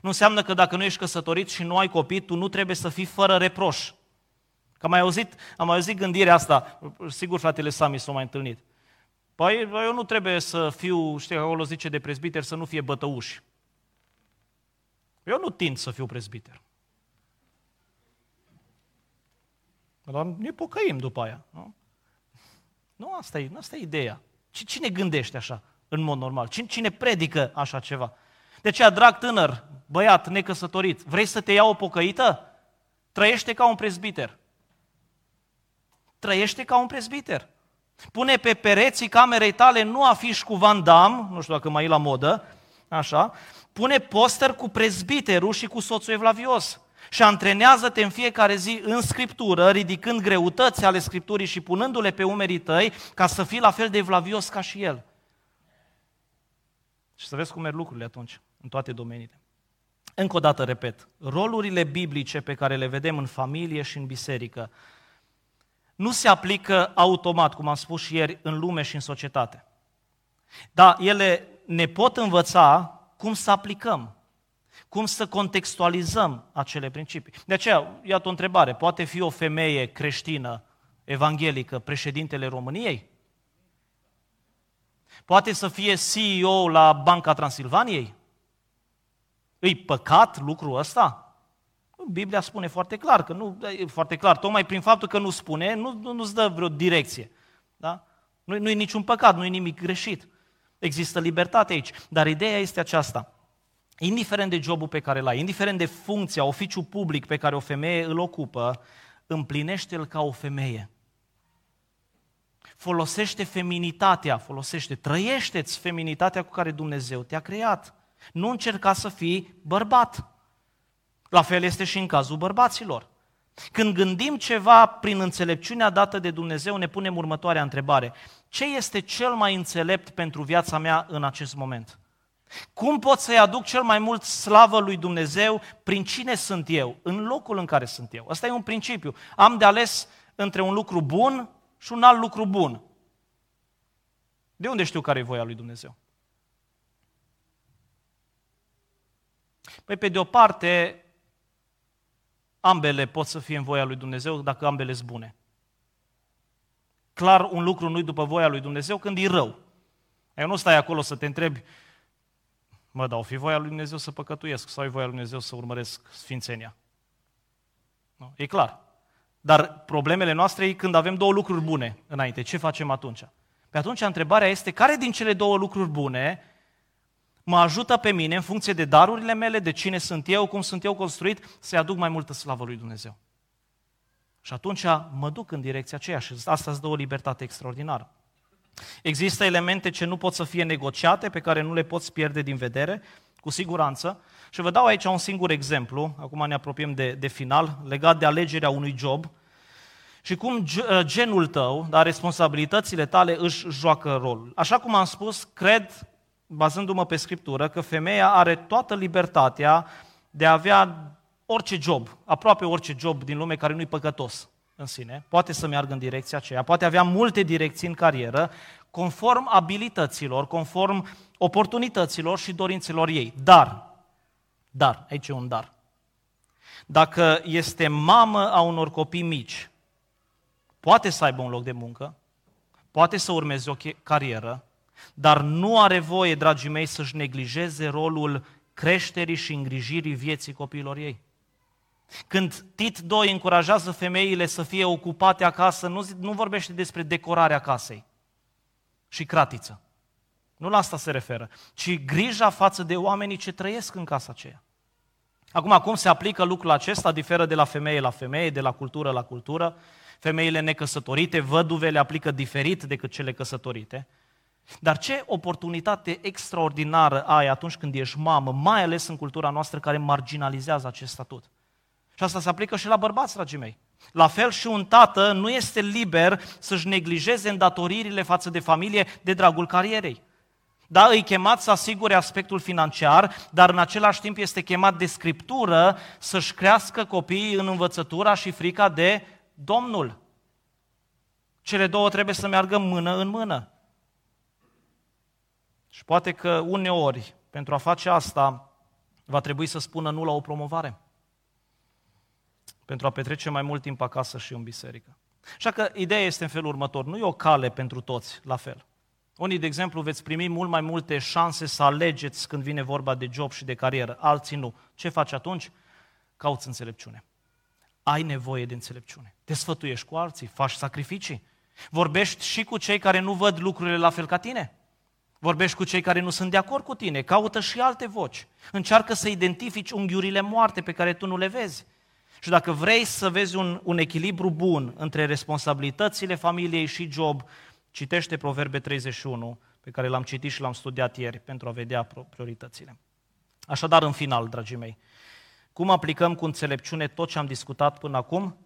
Nu înseamnă că dacă nu ești căsătorit și nu ai copii, tu nu trebuie să fii fără reproș. Că am mai auzit, am mai auzit gândirea asta, sigur fratele Sami s-a mai întâlnit. Păi eu nu trebuie să fiu, știi, acolo zice de prezbiter, să nu fie bătăuși. Eu nu tind să fiu prezbiter. Dar ne pocăim după aia. Nu, nu asta, e, asta e ideea. Cine gândește așa, în mod normal? Cine, cine predică așa ceva? De aceea, drag tânăr, băiat necăsătorit, vrei să te ia o pocăită? Trăiește ca un prezbiter. Trăiește ca un prezbiter. Pune pe pereții camerei tale nu afiș cu Van Damme, nu știu dacă mai e la modă, așa, pune poster cu prezbiterul și cu soțul evlavios și antrenează-te în fiecare zi în Scriptură, ridicând greutăți ale Scripturii și punându-le pe umerii tăi, ca să fii la fel de evlavios ca și el. Și să vezi cum merg lucrurile atunci, în toate domeniile. Încă o dată repet, rolurile biblice pe care le vedem în familie și în biserică nu se aplică automat, cum am spus și ieri, în lume și în societate. Dar ele ne pot învăța cum să aplicăm, cum să contextualizăm acele principii. De aceea, iată o întrebare, poate fi o femeie creștină, evanghelică, președintele României? Poate să fie CEO la Banca Transilvaniei? Îi păcat lucrul ăsta? Biblia spune foarte clar, că nu, e foarte clar, tocmai prin faptul că nu spune, nu, nu, nu-ți dă vreo direcție. Da? Nu, nu e niciun păcat, nu e nimic greșit. Există libertate aici. Dar ideea este aceasta. Indiferent de jobul pe care îl ai, indiferent de funcția, oficiul public pe care o femeie îl ocupă, împlinește-l ca o femeie. Folosește feminitatea, folosește, trăiește-ți feminitatea cu care Dumnezeu te-a creat. Nu încerca să fii bărbat. La fel este și în cazul bărbaților. Când gândim ceva prin înțelepciunea dată de Dumnezeu, ne punem următoarea întrebare. Ce este cel mai înțelept pentru viața mea în acest moment? Cum pot să-i aduc cel mai mult slavă lui Dumnezeu? Prin cine sunt eu? În locul în care sunt eu. Asta e un principiu. Am de ales între un lucru bun și un alt lucru bun. De unde știu care e voia lui Dumnezeu? Păi, pe de o parte, ambele pot să fie în voia lui Dumnezeu dacă ambele sunt bune. Clar, un lucru nu-i după voia lui Dumnezeu când e rău. Eu nu stai acolo să te întrebi, mă, dar o fi voia lui Dumnezeu să păcătuiesc sau e voia lui Dumnezeu să urmăresc sfințenia? Nu, e clar. Dar problemele noastre e când avem două lucruri bune înainte. Ce facem atunci? Pe atunci întrebarea este, care din cele două lucruri bune mă ajută pe mine, în funcție de darurile mele, de cine sunt eu, cum sunt eu construit, să-i aduc mai multă slavă lui Dumnezeu. Și atunci mă duc în direcția aceea și asta îți dă o libertate extraordinară. Există elemente ce nu pot să fie negociate, pe care nu le poți pierde din vedere, cu siguranță. Și vă dau aici un singur exemplu, acum ne apropiem de, de final, legat de alegerea unui job și cum genul tău, dar responsabilitățile tale își joacă rolul. Așa cum am spus, cred bazându-mă pe Scriptură, că femeia are toată libertatea de a avea orice job, aproape orice job din lume care nu-i păcătos în sine, poate să meargă în direcția aceea, poate avea multe direcții în carieră, conform abilităților, conform oportunităților și dorințelor ei. Dar, dar, aici e un dar. Dacă este mamă a unor copii mici, poate să aibă un loc de muncă, poate să urmeze o carieră, dar nu are voie, dragii mei, să-și neglijeze rolul creșterii și îngrijirii vieții copiilor ei. Când Tit 2 încurajează femeile să fie ocupate acasă, nu, nu vorbește despre decorarea casei și cratiță. Nu la asta se referă, ci grija față de oamenii ce trăiesc în casa aceea. Acum, cum se aplică lucrul acesta diferă de la femeie la femeie, de la cultură la cultură. Femeile necăsătorite, văduvele aplică diferit decât cele căsătorite. Dar ce oportunitate extraordinară ai atunci când ești mamă, mai ales în cultura noastră care marginalizează acest statut. Și asta se aplică și la bărbați, dragii mei. La fel și un tată nu este liber să-și neglijeze îndatoririle față de familie de dragul carierei. Da, îi chemat să asigure aspectul financiar, dar în același timp este chemat de scriptură să-și crească copiii în învățătura și frica de Domnul. Cele două trebuie să meargă mână în mână. Și poate că uneori, pentru a face asta, va trebui să spună nu la o promovare. Pentru a petrece mai mult timp acasă și în biserică. Așa că ideea este în felul următor. Nu e o cale pentru toți la fel. Unii, de exemplu, veți primi mult mai multe șanse să alegeți când vine vorba de job și de carieră, alții nu. Ce faci atunci? Cauți înțelepciune. Ai nevoie de înțelepciune. Te sfătuiești cu alții, faci sacrificii. Vorbești și cu cei care nu văd lucrurile la fel ca tine. Vorbești cu cei care nu sunt de acord cu tine, caută și alte voci. Încearcă să identifici unghiurile moarte pe care tu nu le vezi. Și dacă vrei să vezi un, un echilibru bun între responsabilitățile familiei și job, citește Proverbe 31, pe care l-am citit și l-am studiat ieri pentru a vedea prioritățile. Așadar, în final, dragii mei, cum aplicăm cu înțelepciune tot ce am discutat până acum?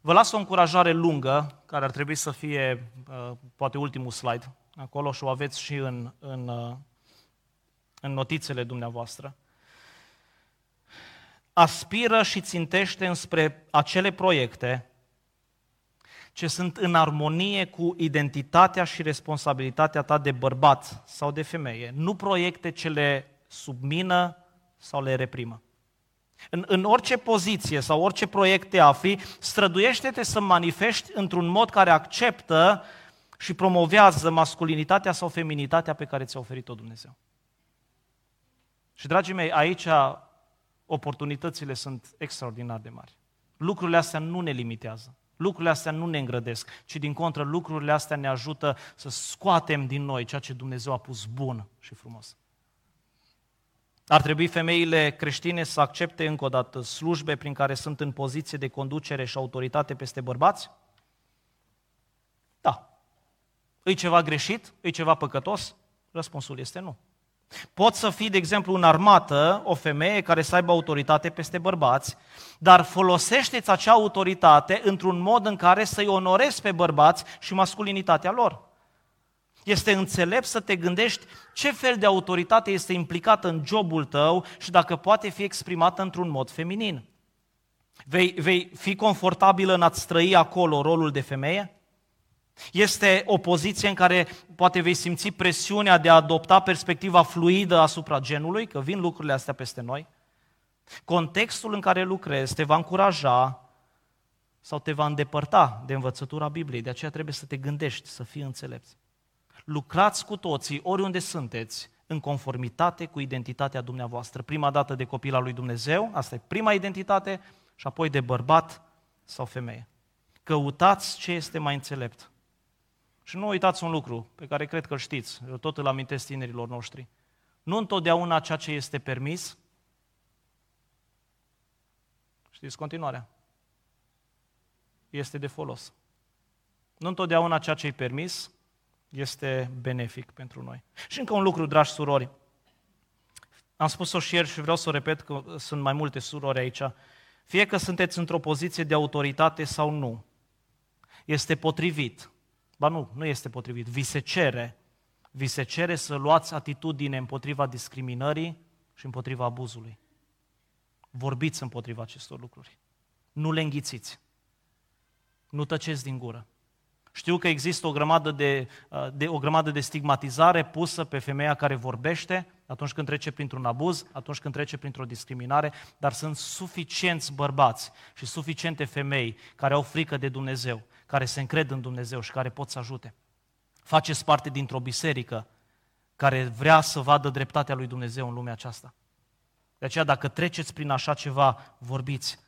Vă las o încurajare lungă, care ar trebui să fie, uh, poate, ultimul slide, acolo și o aveți și în, în, uh, în notițele dumneavoastră. Aspiră și țintește înspre acele proiecte ce sunt în armonie cu identitatea și responsabilitatea ta de bărbat sau de femeie, nu proiecte ce le submină sau le reprimă. În, în orice poziție sau orice proiect te afli, străduiește-te să manifesti într-un mod care acceptă și promovează masculinitatea sau feminitatea pe care ți-a oferit-o Dumnezeu. Și, dragii mei, aici oportunitățile sunt extraordinar de mari. Lucrurile astea nu ne limitează. Lucrurile astea nu ne îngrădesc, ci din contră, lucrurile astea ne ajută să scoatem din noi ceea ce Dumnezeu a pus bun și frumos. Ar trebui femeile creștine să accepte încă o dată slujbe prin care sunt în poziție de conducere și autoritate peste bărbați? Da. E ceva greșit? E ceva păcătos? Răspunsul este nu. Poți să fii, de exemplu, în armată o femeie care să aibă autoritate peste bărbați, dar folosește-ți acea autoritate într-un mod în care să-i onorezi pe bărbați și masculinitatea lor. Este înțelept să te gândești ce fel de autoritate este implicată în jobul tău și dacă poate fi exprimată într-un mod feminin. Vei, vei fi confortabilă în a-ți trăi acolo rolul de femeie? Este o poziție în care poate vei simți presiunea de a adopta perspectiva fluidă asupra genului, că vin lucrurile astea peste noi. Contextul în care lucrezi te va încuraja sau te va îndepărta de învățătura Bibliei. De aceea trebuie să te gândești, să fii înțelept. Lucrați cu toții, oriunde sunteți, în conformitate cu identitatea dumneavoastră. Prima dată de copil al lui Dumnezeu, asta e prima identitate, și apoi de bărbat sau femeie. Căutați ce este mai înțelept. Și nu uitați un lucru pe care cred că îl știți, eu tot îl amintesc tinerilor noștri. Nu întotdeauna ceea ce este permis, știți continuarea, este de folos. Nu întotdeauna ceea ce e permis este benefic pentru noi. Și încă un lucru, dragi surori, am spus-o și ieri și vreau să o repet că sunt mai multe surori aici. Fie că sunteți într-o poziție de autoritate sau nu, este potrivit Ba nu, nu este potrivit. Vi se cere, vi se cere să luați atitudine împotriva discriminării și împotriva abuzului. Vorbiți împotriva acestor lucruri. Nu le înghițiți. Nu tăceți din gură. Știu că există o grămadă de, uh, de, o grămadă de stigmatizare pusă pe femeia care vorbește atunci când trece printr-un abuz, atunci când trece printr-o discriminare, dar sunt suficienți bărbați și suficiente femei care au frică de Dumnezeu care se încred în Dumnezeu și care pot să ajute. Faceți parte dintr-o biserică care vrea să vadă dreptatea lui Dumnezeu în lumea aceasta. De aceea, dacă treceți prin așa ceva, vorbiți.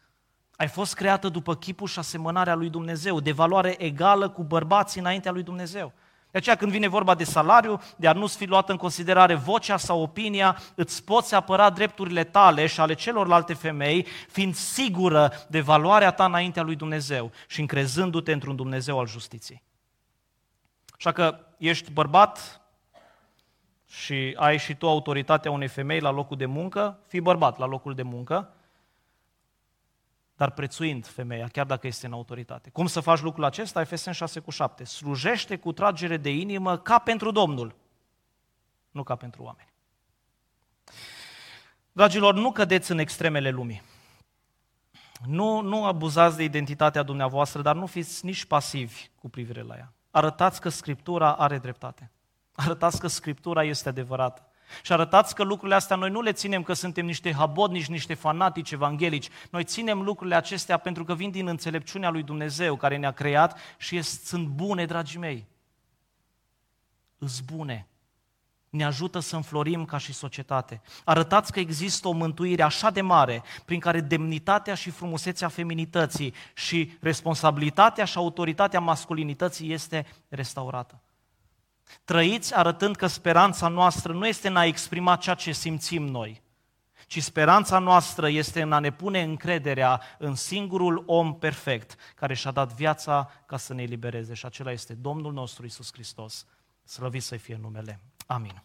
Ai fost creată după chipul și asemănarea lui Dumnezeu, de valoare egală cu bărbații înaintea lui Dumnezeu. De aceea când vine vorba de salariu, de a nu fi luată în considerare vocea sau opinia, îți poți apăra drepturile tale și ale celorlalte femei, fiind sigură de valoarea ta înaintea lui Dumnezeu și încrezându-te într-un Dumnezeu al justiției. Așa că ești bărbat și ai și tu autoritatea unei femei la locul de muncă, fii bărbat la locul de muncă, dar prețuind femeia, chiar dacă este în autoritate. Cum să faci lucrul acesta? Efesen 6 cu 7. Slujește cu tragere de inimă ca pentru Domnul, nu ca pentru oameni. Dragilor, nu cădeți în extremele lumii. Nu, nu abuzați de identitatea dumneavoastră, dar nu fiți nici pasivi cu privire la ea. Arătați că Scriptura are dreptate. Arătați că Scriptura este adevărată. Și arătați că lucrurile astea noi nu le ținem că suntem niște habodnici, niște fanatici evanghelici. Noi ținem lucrurile acestea pentru că vin din înțelepciunea lui Dumnezeu care ne-a creat și sunt bune, dragii mei. Îs bune. Ne ajută să înflorim ca și societate. Arătați că există o mântuire așa de mare prin care demnitatea și frumusețea feminității și responsabilitatea și autoritatea masculinității este restaurată. Trăiți arătând că speranța noastră nu este în a exprima ceea ce simțim noi, ci speranța noastră este în a ne pune încrederea în singurul om perfect care și-a dat viața ca să ne elibereze și acela este Domnul nostru Isus Hristos. Slăvit să fie numele. Amin.